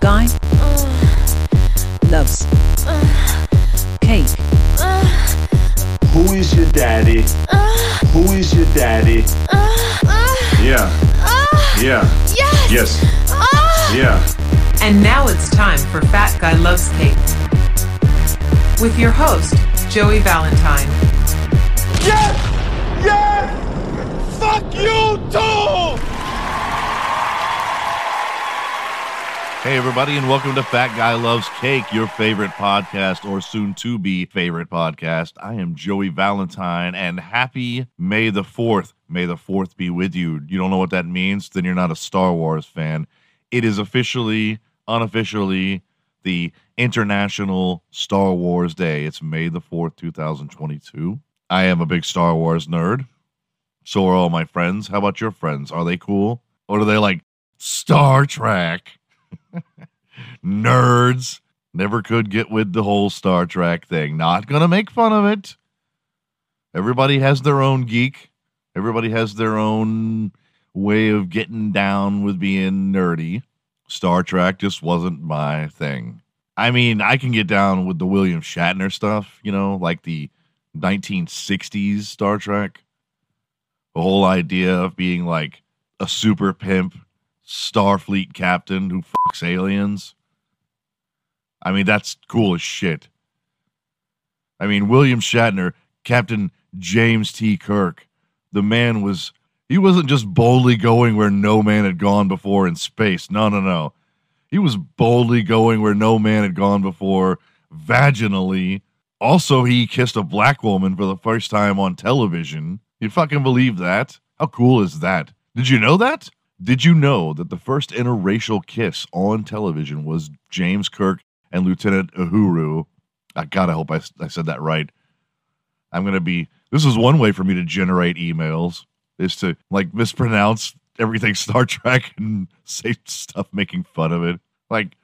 guy loves cake. Who is your daddy? Who is your daddy? Yeah. Yeah. Yes! Yes. Yeah. And now it's time for Fat Guy Loves Cake. With your host, Joey Valentine. Yes! Yes! Fuck you too! Hey, everybody, and welcome to Fat Guy Loves Cake, your favorite podcast or soon to be favorite podcast. I am Joey Valentine, and happy May the 4th. May the 4th be with you. You don't know what that means? Then you're not a Star Wars fan. It is officially, unofficially, the International Star Wars Day. It's May the 4th, 2022. I am a big Star Wars nerd. So are all my friends. How about your friends? Are they cool? Or are they like Star Trek? Nerds. Never could get with the whole Star Trek thing. Not gonna make fun of it. Everybody has their own geek. Everybody has their own way of getting down with being nerdy. Star Trek just wasn't my thing. I mean, I can get down with the William Shatner stuff, you know, like the 1960s Star Trek. The whole idea of being like a super pimp Starfleet captain who fucks aliens. I mean, that's cool as shit. I mean, William Shatner, Captain James T. Kirk, the man was, he wasn't just boldly going where no man had gone before in space. No, no, no. He was boldly going where no man had gone before vaginally. Also, he kissed a black woman for the first time on television. You fucking believe that? How cool is that? Did you know that? Did you know that the first interracial kiss on television was James Kirk and Lieutenant Uhuru? I gotta hope I, I said that right. I'm gonna be. This is one way for me to generate emails is to like mispronounce everything Star Trek and say stuff making fun of it. Like,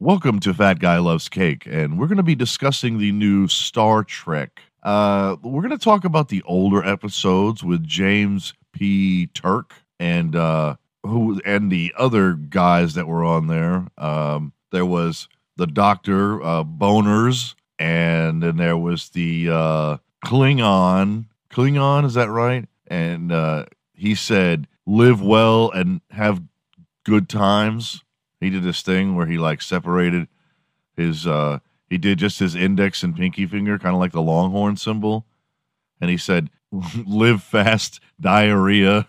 welcome to Fat Guy Loves Cake, and we're gonna be discussing the new Star Trek. Uh, we're gonna talk about the older episodes with James P. Turk and uh, who and the other guys that were on there. Um, there was the Doctor uh, Boners, and then there was the uh, Klingon. Klingon, is that right? And uh, he said, "Live well and have good times." He did this thing where he like separated his. Uh, he did just his index and pinky finger, kind of like the Longhorn symbol, and he said, "Live fast, diarrhea."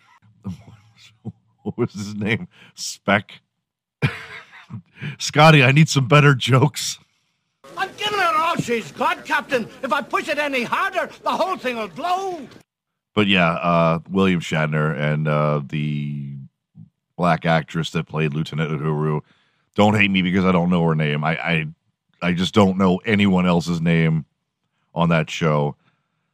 what was his name? Spec. Scotty, I need some better jokes. I'm giving her all she's got, Captain. If I push it any harder, the whole thing will blow. But yeah, uh, William Shatner and uh, the black actress that played Lieutenant Uhuru. Don't hate me because I don't know her name. I, I, I just don't know anyone else's name on that show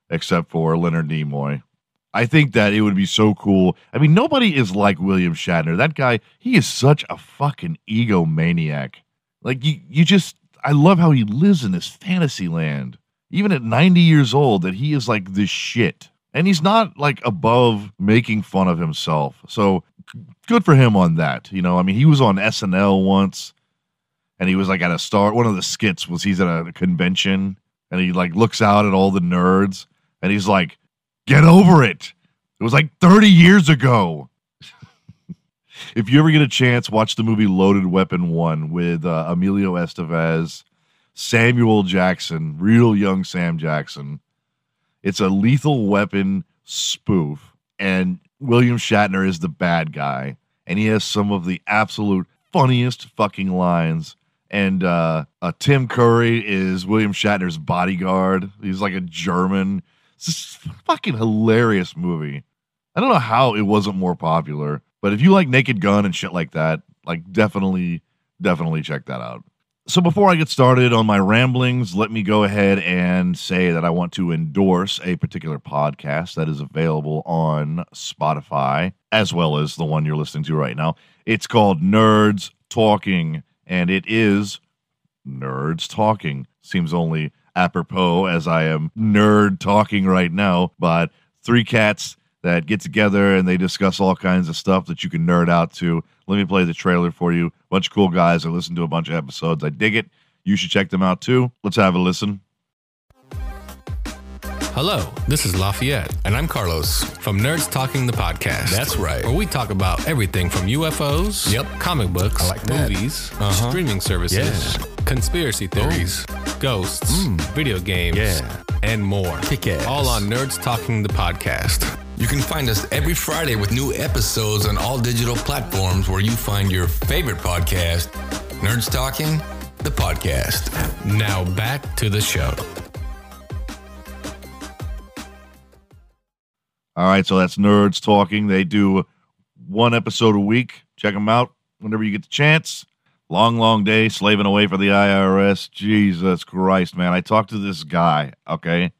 except for Leonard Nimoy. I think that it would be so cool. I mean, nobody is like William Shatner. That guy, he is such a fucking egomaniac. Like you, you just, I love how he lives in this fantasy land, even at 90 years old, that he is like this shit. And he's not like above making fun of himself. So good for him on that. You know, I mean, he was on SNL once and he was like at a star. One of the skits was he's at a convention and he like looks out at all the nerds and he's like, Get over it. It was like 30 years ago. if you ever get a chance, watch the movie Loaded Weapon 1 with uh, Emilio Estevez, Samuel Jackson, real young Sam Jackson. It's a lethal weapon spoof, and William Shatner is the bad guy, and he has some of the absolute funniest fucking lines. And uh, uh, Tim Curry is William Shatner's bodyguard. He's like a German. It's a fucking hilarious movie. I don't know how it wasn't more popular, but if you like Naked Gun and shit like that, like definitely, definitely check that out. So before I get started on my ramblings, let me go ahead and say that I want to endorse a particular podcast that is available on Spotify, as well as the one you're listening to right now. It's called Nerds Talking, and it is Nerds Talking. Seems only apropos as I am nerd talking right now, but three cats that get together and they discuss all kinds of stuff that you can nerd out to. Let me play the trailer for you. bunch of cool guys. I listened to a bunch of episodes. I dig it. You should check them out too. Let's have a listen. Hello, this is Lafayette. And I'm Carlos. from Nerds Talking the Podcast. That's right. Where we talk about everything from UFOs, Yep. comic books, like movies, Uh-huh. streaming services, Yeah. Conspiracy theories, ghosts, video games, Yeah. and more. Kick ass. All on Nerds Talking the Podcast. You can find us every Friday with new episodes on all digital platforms where you find your favorite podcast, Nerds Talking, the podcast. Now back to the show. All right, so that's Nerds Talking. They do one episode a week. Check them out whenever you get the chance. Long, long day slaving away for the IRS. Jesus Christ, man. I talked to this guy, okay?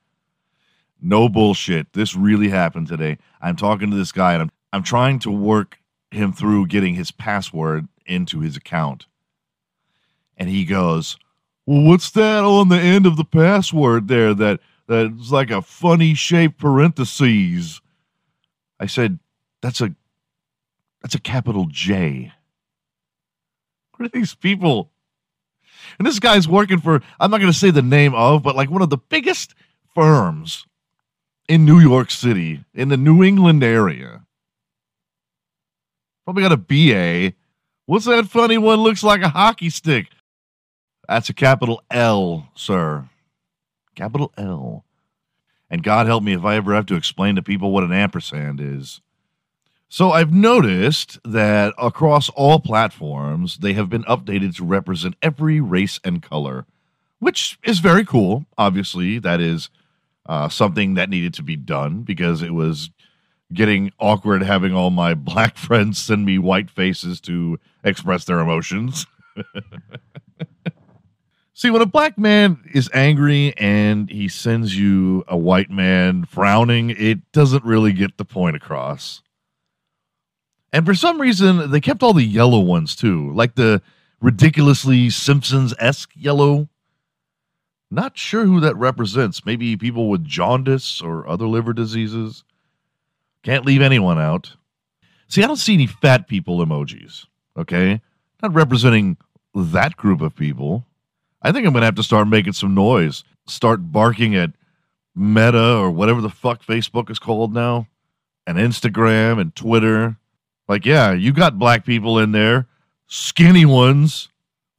No bullshit. This really happened today. I'm talking to this guy and I'm, I'm trying to work him through getting his password into his account. And he goes, Well, what's that on the end of the password there that that's like a funny shaped parentheses? I said, That's a that's a capital J. What are these people? And this guy's working for, I'm not going to say the name of, but like one of the biggest firms in New York City, in the New England area. Probably got a BA. What's that funny one? Looks like a hockey stick. That's a capital L, sir. Capital L. And God help me if I ever have to explain to people what an ampersand is. So I've noticed that across all platforms, they have been updated to represent every race and color, which is very cool. Obviously, that is uh, something that needed to be done because it was getting awkward having all my black friends send me white faces to express their emotions. See, when a black man is angry and he sends you a white man frowning, it doesn't really get the point across. And for some reason, they kept all the yellow ones too, like the ridiculously Simpsons esque yellow. Not sure who that represents. Maybe people with jaundice or other liver diseases. Can't leave anyone out. See, I don't see any fat people emojis, okay? Not representing that group of people. I think I'm going to have to start making some noise, start barking at Meta or whatever the fuck Facebook is called now, and Instagram and Twitter. Like, yeah, you got black people in there, skinny ones.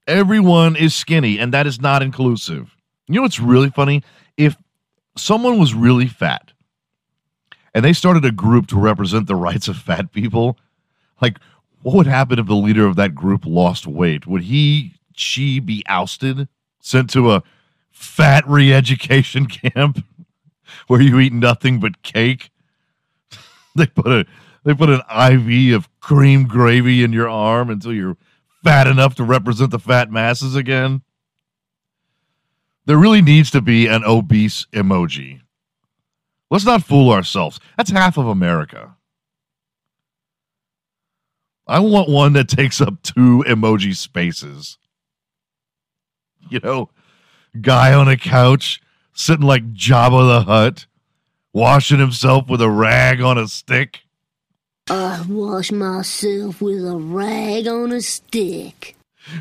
Everyone is skinny, and that is not inclusive. You know what's really funny? If someone was really fat and they started a group to represent the rights of fat people, like, what would happen if the leader of that group lost weight? Would he, she be ousted, sent to a fat re education camp where you eat nothing but cake? they put a they put an IV of cream gravy in your arm until you're fat enough to represent the fat masses again. There really needs to be an obese emoji. Let's not fool ourselves. That's half of America. I want one that takes up two emoji spaces. You know, guy on a couch sitting like Jabba the Hutt, washing himself with a rag on a stick. I wash myself with a rag on a stick.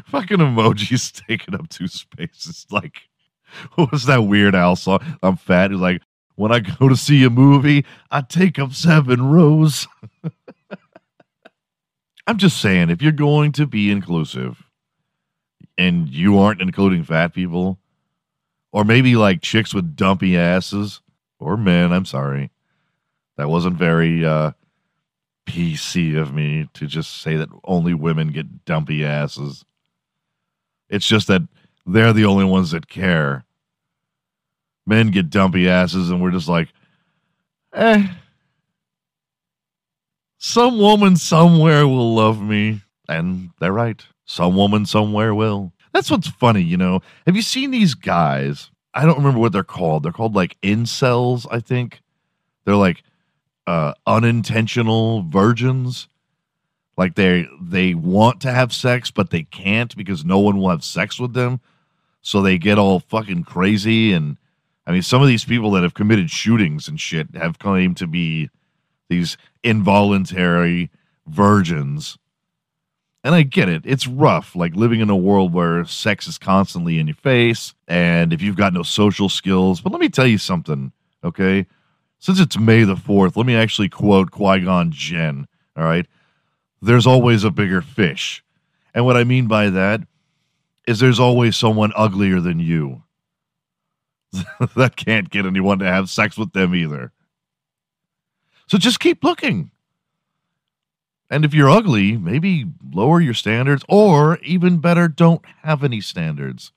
Fucking emojis taking up two spaces. Like, what was that Weird Al song? I'm fat. He's like, when I go to see a movie, I take up seven rows. I'm just saying, if you're going to be inclusive and you aren't including fat people, or maybe like chicks with dumpy asses, or men, I'm sorry. That wasn't very uh, PC of me to just say that only women get dumpy asses. It's just that they're the only ones that care. Men get dumpy asses, and we're just like, eh. Some woman somewhere will love me. And they're right. Some woman somewhere will. That's what's funny, you know. Have you seen these guys? I don't remember what they're called. They're called like incels, I think. They're like uh unintentional virgins. Like they they want to have sex, but they can't because no one will have sex with them. So they get all fucking crazy and I mean some of these people that have committed shootings and shit have claimed to be these involuntary virgins. And I get it. It's rough, like living in a world where sex is constantly in your face and if you've got no social skills. But let me tell you something, okay? Since it's May the 4th, let me actually quote Qui Gon Jinn, all right? There's always a bigger fish. And what I mean by that is there's always someone uglier than you that can't get anyone to have sex with them either. So just keep looking. And if you're ugly, maybe lower your standards, or even better, don't have any standards.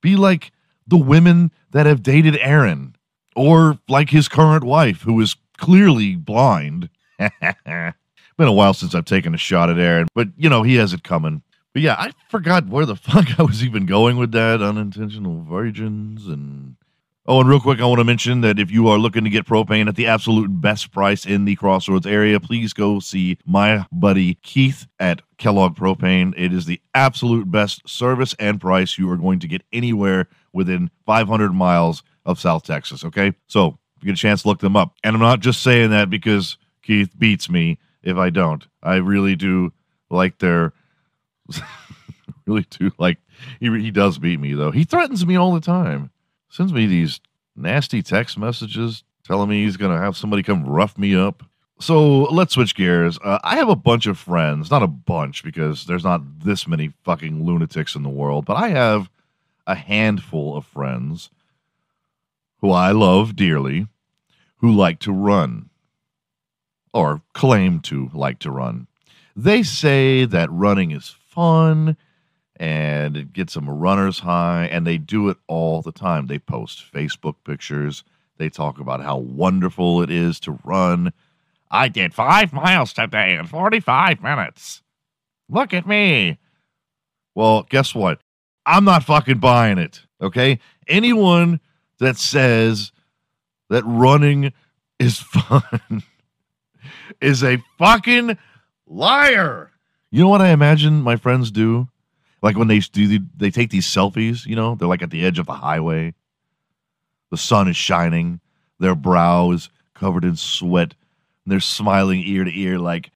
Be like the women that have dated Aaron, or like his current wife, who is clearly blind. Been a while since I've taken a shot at Aaron, but you know, he has it coming. But yeah, I forgot where the fuck I was even going with that. Unintentional virgins and Oh, and real quick, I want to mention that if you are looking to get propane at the absolute best price in the Crossroads area, please go see my buddy Keith at Kellogg Propane. It is the absolute best service and price you are going to get anywhere within 500 miles of South Texas. Okay. So if you get a chance, look them up. And I'm not just saying that because Keith beats me if I don't. I really do like their. really do like he, he does beat me though. He threatens me all the time sends me these nasty text messages telling me he's going to have somebody come rough me up. So let's switch gears. Uh, I have a bunch of friends, not a bunch because there's not this many fucking lunatics in the world, but I have a handful of friends who I love dearly who like to run or claim to like to run. They say that running is fun and it gets them runner's high and they do it all the time. They post facebook pictures. They talk about how wonderful it is to run. I did five miles today in 45 minutes. Look at me. Well guess what? I'm not fucking buying it okay? Anyone that says that running is fun is a fucking liar. You know what i imagine my friends do like when they do, they take these selfies. You know, they're like at the edge of the highway. The sun is shining. Their brow is covered in sweat. And they're smiling ear to ear, like,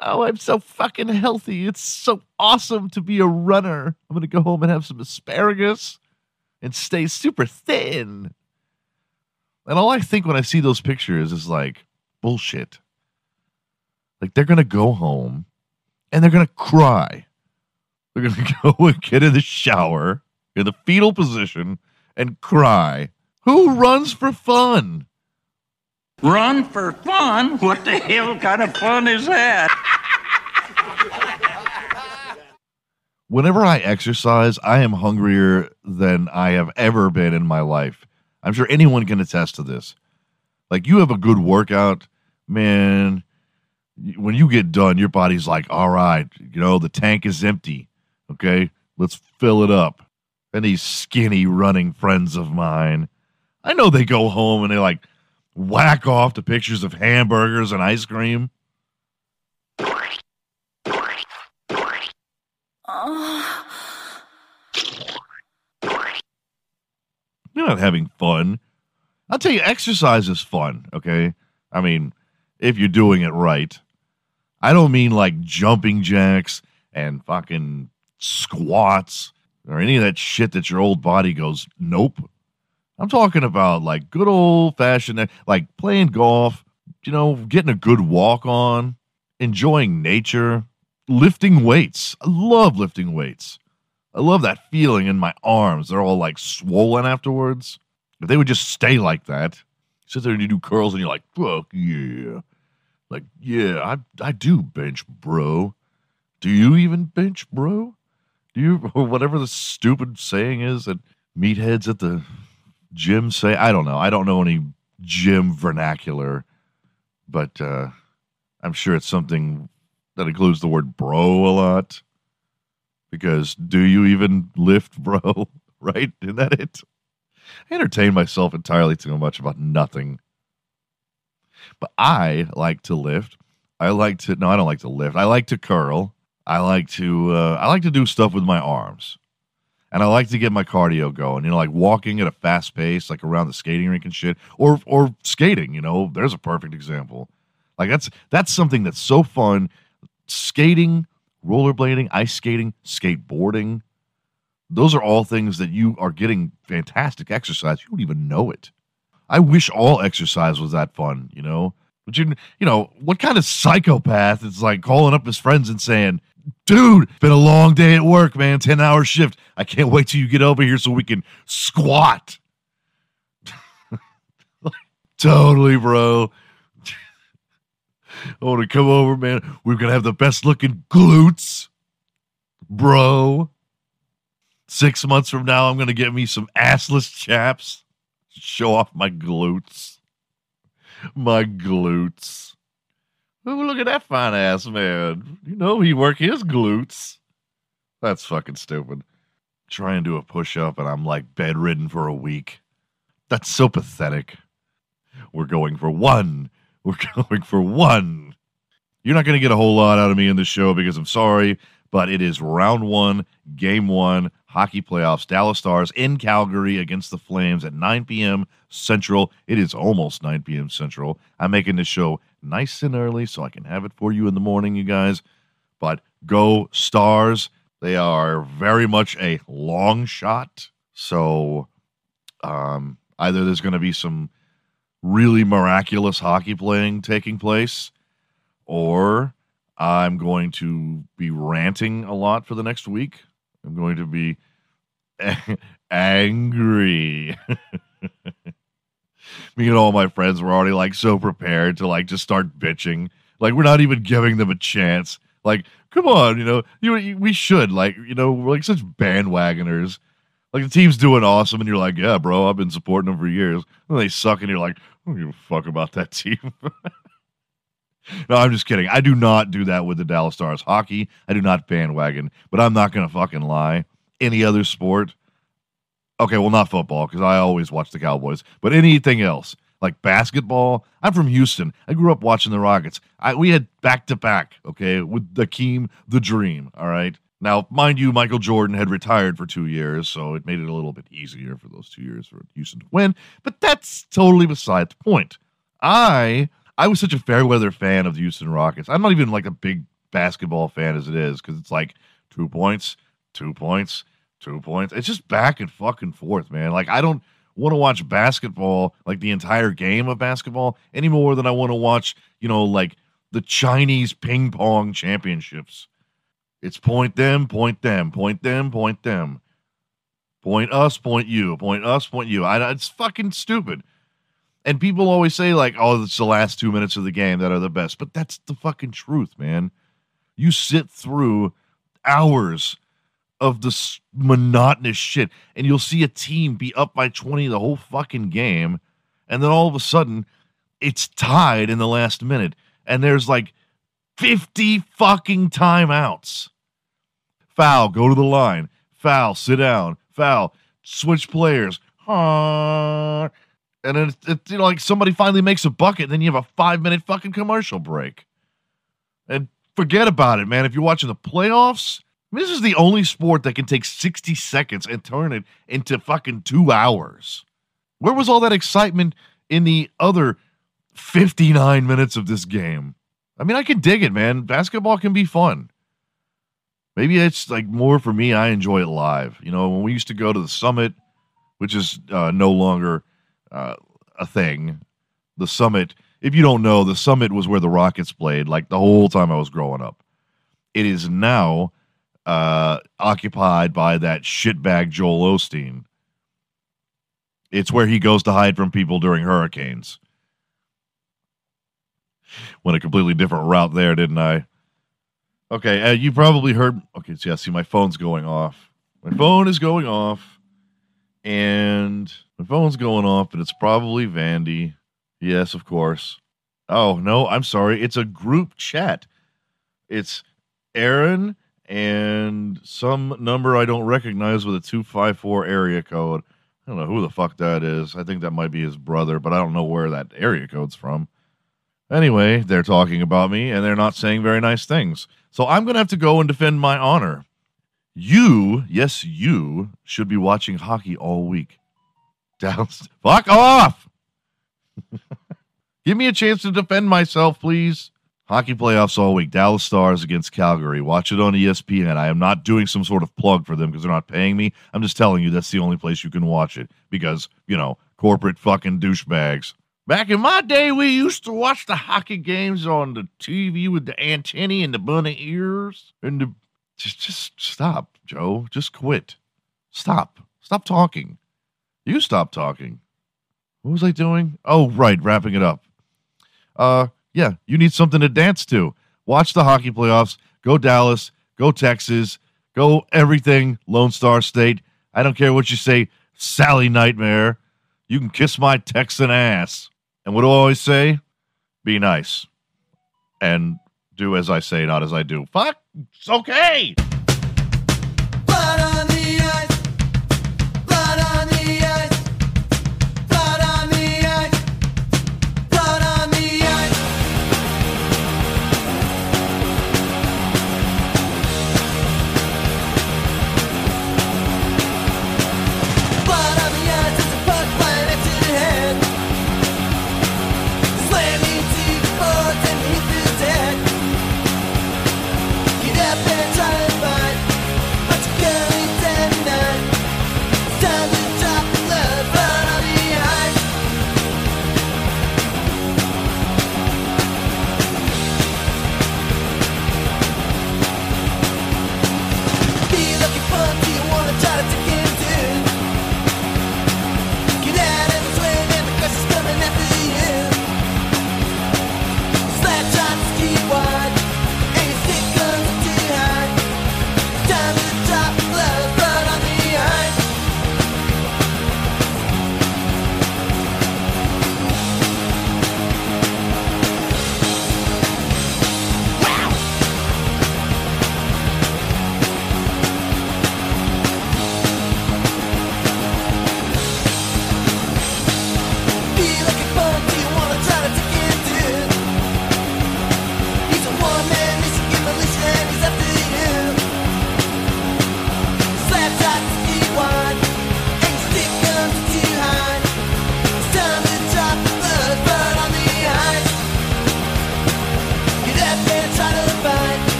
"Oh, I'm so fucking healthy. It's so awesome to be a runner. I'm gonna go home and have some asparagus and stay super thin." And all I think when I see those pictures is like bullshit. Like they're gonna go home and they're gonna cry they're going to go and get in the shower in the fetal position and cry. Who runs for fun? Run for fun? What the hell kind of fun is that? Whenever I exercise, I am hungrier than I have ever been in my life. I'm sure anyone can attest to this. Like, you have a good workout, man. When you get done, your body's like, all right, you know, the tank is empty. Okay, let's fill it up. And these skinny running friends of mine, I know they go home and they like whack off to pictures of hamburgers and ice cream. You're not having fun. I'll tell you, exercise is fun, okay? I mean, if you're doing it right. I don't mean like jumping jacks and fucking squats or any of that shit that your old body goes, nope. I'm talking about like good old fashioned, like playing golf, you know, getting a good walk on, enjoying nature, lifting weights. I love lifting weights. I love that feeling in my arms. They're all like swollen afterwards. If they would just stay like that, sit there and you do curls and you're like, fuck yeah. Like, yeah, I, I do bench, bro. Do you even bench, bro? You or whatever the stupid saying is that meatheads at the gym say? I don't know. I don't know any gym vernacular, but uh, I'm sure it's something that includes the word bro a lot. Because do you even lift, bro? right? Isn't that it? I entertain myself entirely too much about nothing. But I like to lift. I like to no, I don't like to lift. I like to curl. I like to uh, I like to do stuff with my arms. and I like to get my cardio going. You know, like walking at a fast pace, like around the skating rink and shit, or or skating. You know, there's a perfect example. Like that's that's something that's so fun. Skating, rollerblading, ice skating, skateboarding. Those are all things that you are getting fantastic exercise. You don't even know it. I wish all exercise was that fun, you know. But you, you know, what kind of psychopath is like calling up his friends and saying, "Dude, been a long day at work, man. Ten hour shift. I can't wait till you get over here so we can squat." totally, bro. I want to come over, man. We're gonna have the best looking glutes, bro. Six months from now, I'm gonna get me some assless chaps. Show off my glutes. My glutes. Look at that fine ass man. You know he work his glutes. That's fucking stupid. Try and do a push up and I'm like bedridden for a week. That's so pathetic. We're going for one. We're going for one. You're not going to get a whole lot out of me in this show because I'm sorry, but it is round one, game one, hockey playoffs. Dallas Stars in Calgary against the Flames at 9 p.m. Central. It is almost 9 p.m. Central. I'm making this show nice and early so I can have it for you in the morning, you guys. But go Stars. They are very much a long shot. So um, either there's going to be some really miraculous hockey playing taking place, or I'm going to be ranting a lot for the next week. I'm going to be angry. Me and all my friends were already like so prepared to like just start bitching. Like we're not even giving them a chance. Like, come on, you know, you, you we should like, you know, we're like such bandwagoners. Like the team's doing awesome, and you're like, yeah, bro, I've been supporting them for years. And they suck, and you're like, I don't give a fuck about that team. no, I'm just kidding. I do not do that with the Dallas Stars hockey. I do not bandwagon, but I'm not gonna fucking lie. Any other sport, okay, well, not football because I always watch the Cowboys, but anything else like basketball. I'm from Houston. I grew up watching the Rockets. I, we had back to back, okay, with Akeem the Dream. All right. Now, mind you, Michael Jordan had retired for two years, so it made it a little bit easier for those two years for Houston to win. But that's totally beside the point. I I was such a fair weather fan of the Houston Rockets. I'm not even like a big basketball fan as it is because it's like two points, two points, two points. It's just back and fucking forth, man. Like I don't want to watch basketball like the entire game of basketball any more than I want to watch, you know, like the Chinese ping pong championships. It's point them, point them, point them, point them. Point us, point you, point us, point you. I, it's fucking stupid. And people always say, like, oh, it's the last two minutes of the game that are the best. But that's the fucking truth, man. You sit through hours of this monotonous shit, and you'll see a team be up by 20 the whole fucking game. And then all of a sudden, it's tied in the last minute. And there's like 50 fucking timeouts. Foul, go to the line. Foul, sit down. Foul, switch players. And then it's, it's you know, like somebody finally makes a bucket, then you have a five minute fucking commercial break. And forget about it, man. If you're watching the playoffs, I mean, this is the only sport that can take 60 seconds and turn it into fucking two hours. Where was all that excitement in the other 59 minutes of this game? I mean, I can dig it, man. Basketball can be fun. Maybe it's like more for me. I enjoy it live. You know, when we used to go to the summit, which is uh, no longer uh, a thing, the summit. If you don't know, the summit was where the Rockets played like the whole time I was growing up. It is now uh, occupied by that shitbag Joel Osteen. It's where he goes to hide from people during hurricanes. Went a completely different route there, didn't I? Okay, uh, you probably heard. Okay, so yeah, see, my phone's going off. My phone is going off, and phone's going off, but it's probably Vandy. Yes, of course. Oh no, I'm sorry. It's a group chat. It's Aaron and some number I don't recognize with a two five four area code. I don't know who the fuck that is. I think that might be his brother, but I don't know where that area code's from. Anyway, they're talking about me and they're not saying very nice things. So I'm going to have to go and defend my honor. You, yes, you should be watching hockey all week. Dallas, fuck off. Give me a chance to defend myself, please. Hockey playoffs all week. Dallas Stars against Calgary. Watch it on ESPN. I am not doing some sort of plug for them because they're not paying me. I'm just telling you that's the only place you can watch it because, you know, corporate fucking douchebags. Back in my day, we used to watch the hockey games on the TV with the antennae and the bunny ears. And the just just stop, Joe. Just quit. Stop. Stop talking. You stop talking. What was I doing? Oh, right, wrapping it up. Uh yeah, you need something to dance to. Watch the hockey playoffs. Go Dallas. Go Texas. Go everything. Lone Star State. I don't care what you say, Sally Nightmare. You can kiss my Texan ass. And what do I always say? Be nice. And do as I say, not as I do. Fuck. It's okay.